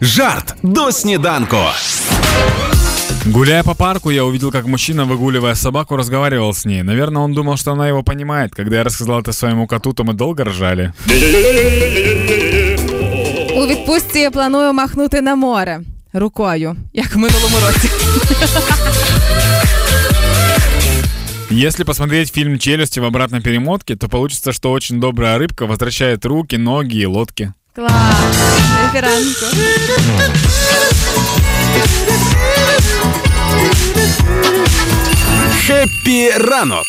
Жарт до сніданку. Гуляя по парку, я увидел, как мужчина, выгуливая собаку, разговаривал с ней. Наверное, он думал, что она его понимает. Когда я рассказал это своему коту, то мы долго ржали. У відпустці я планую махнути на море рукою, як в минулому році. Если посмотреть фильм «Челюсти» в обратной перемотке, то получится, что очень добрая рыбка возвращает руки, ноги и лодки. Клас, ефіранку. Хеппі ранок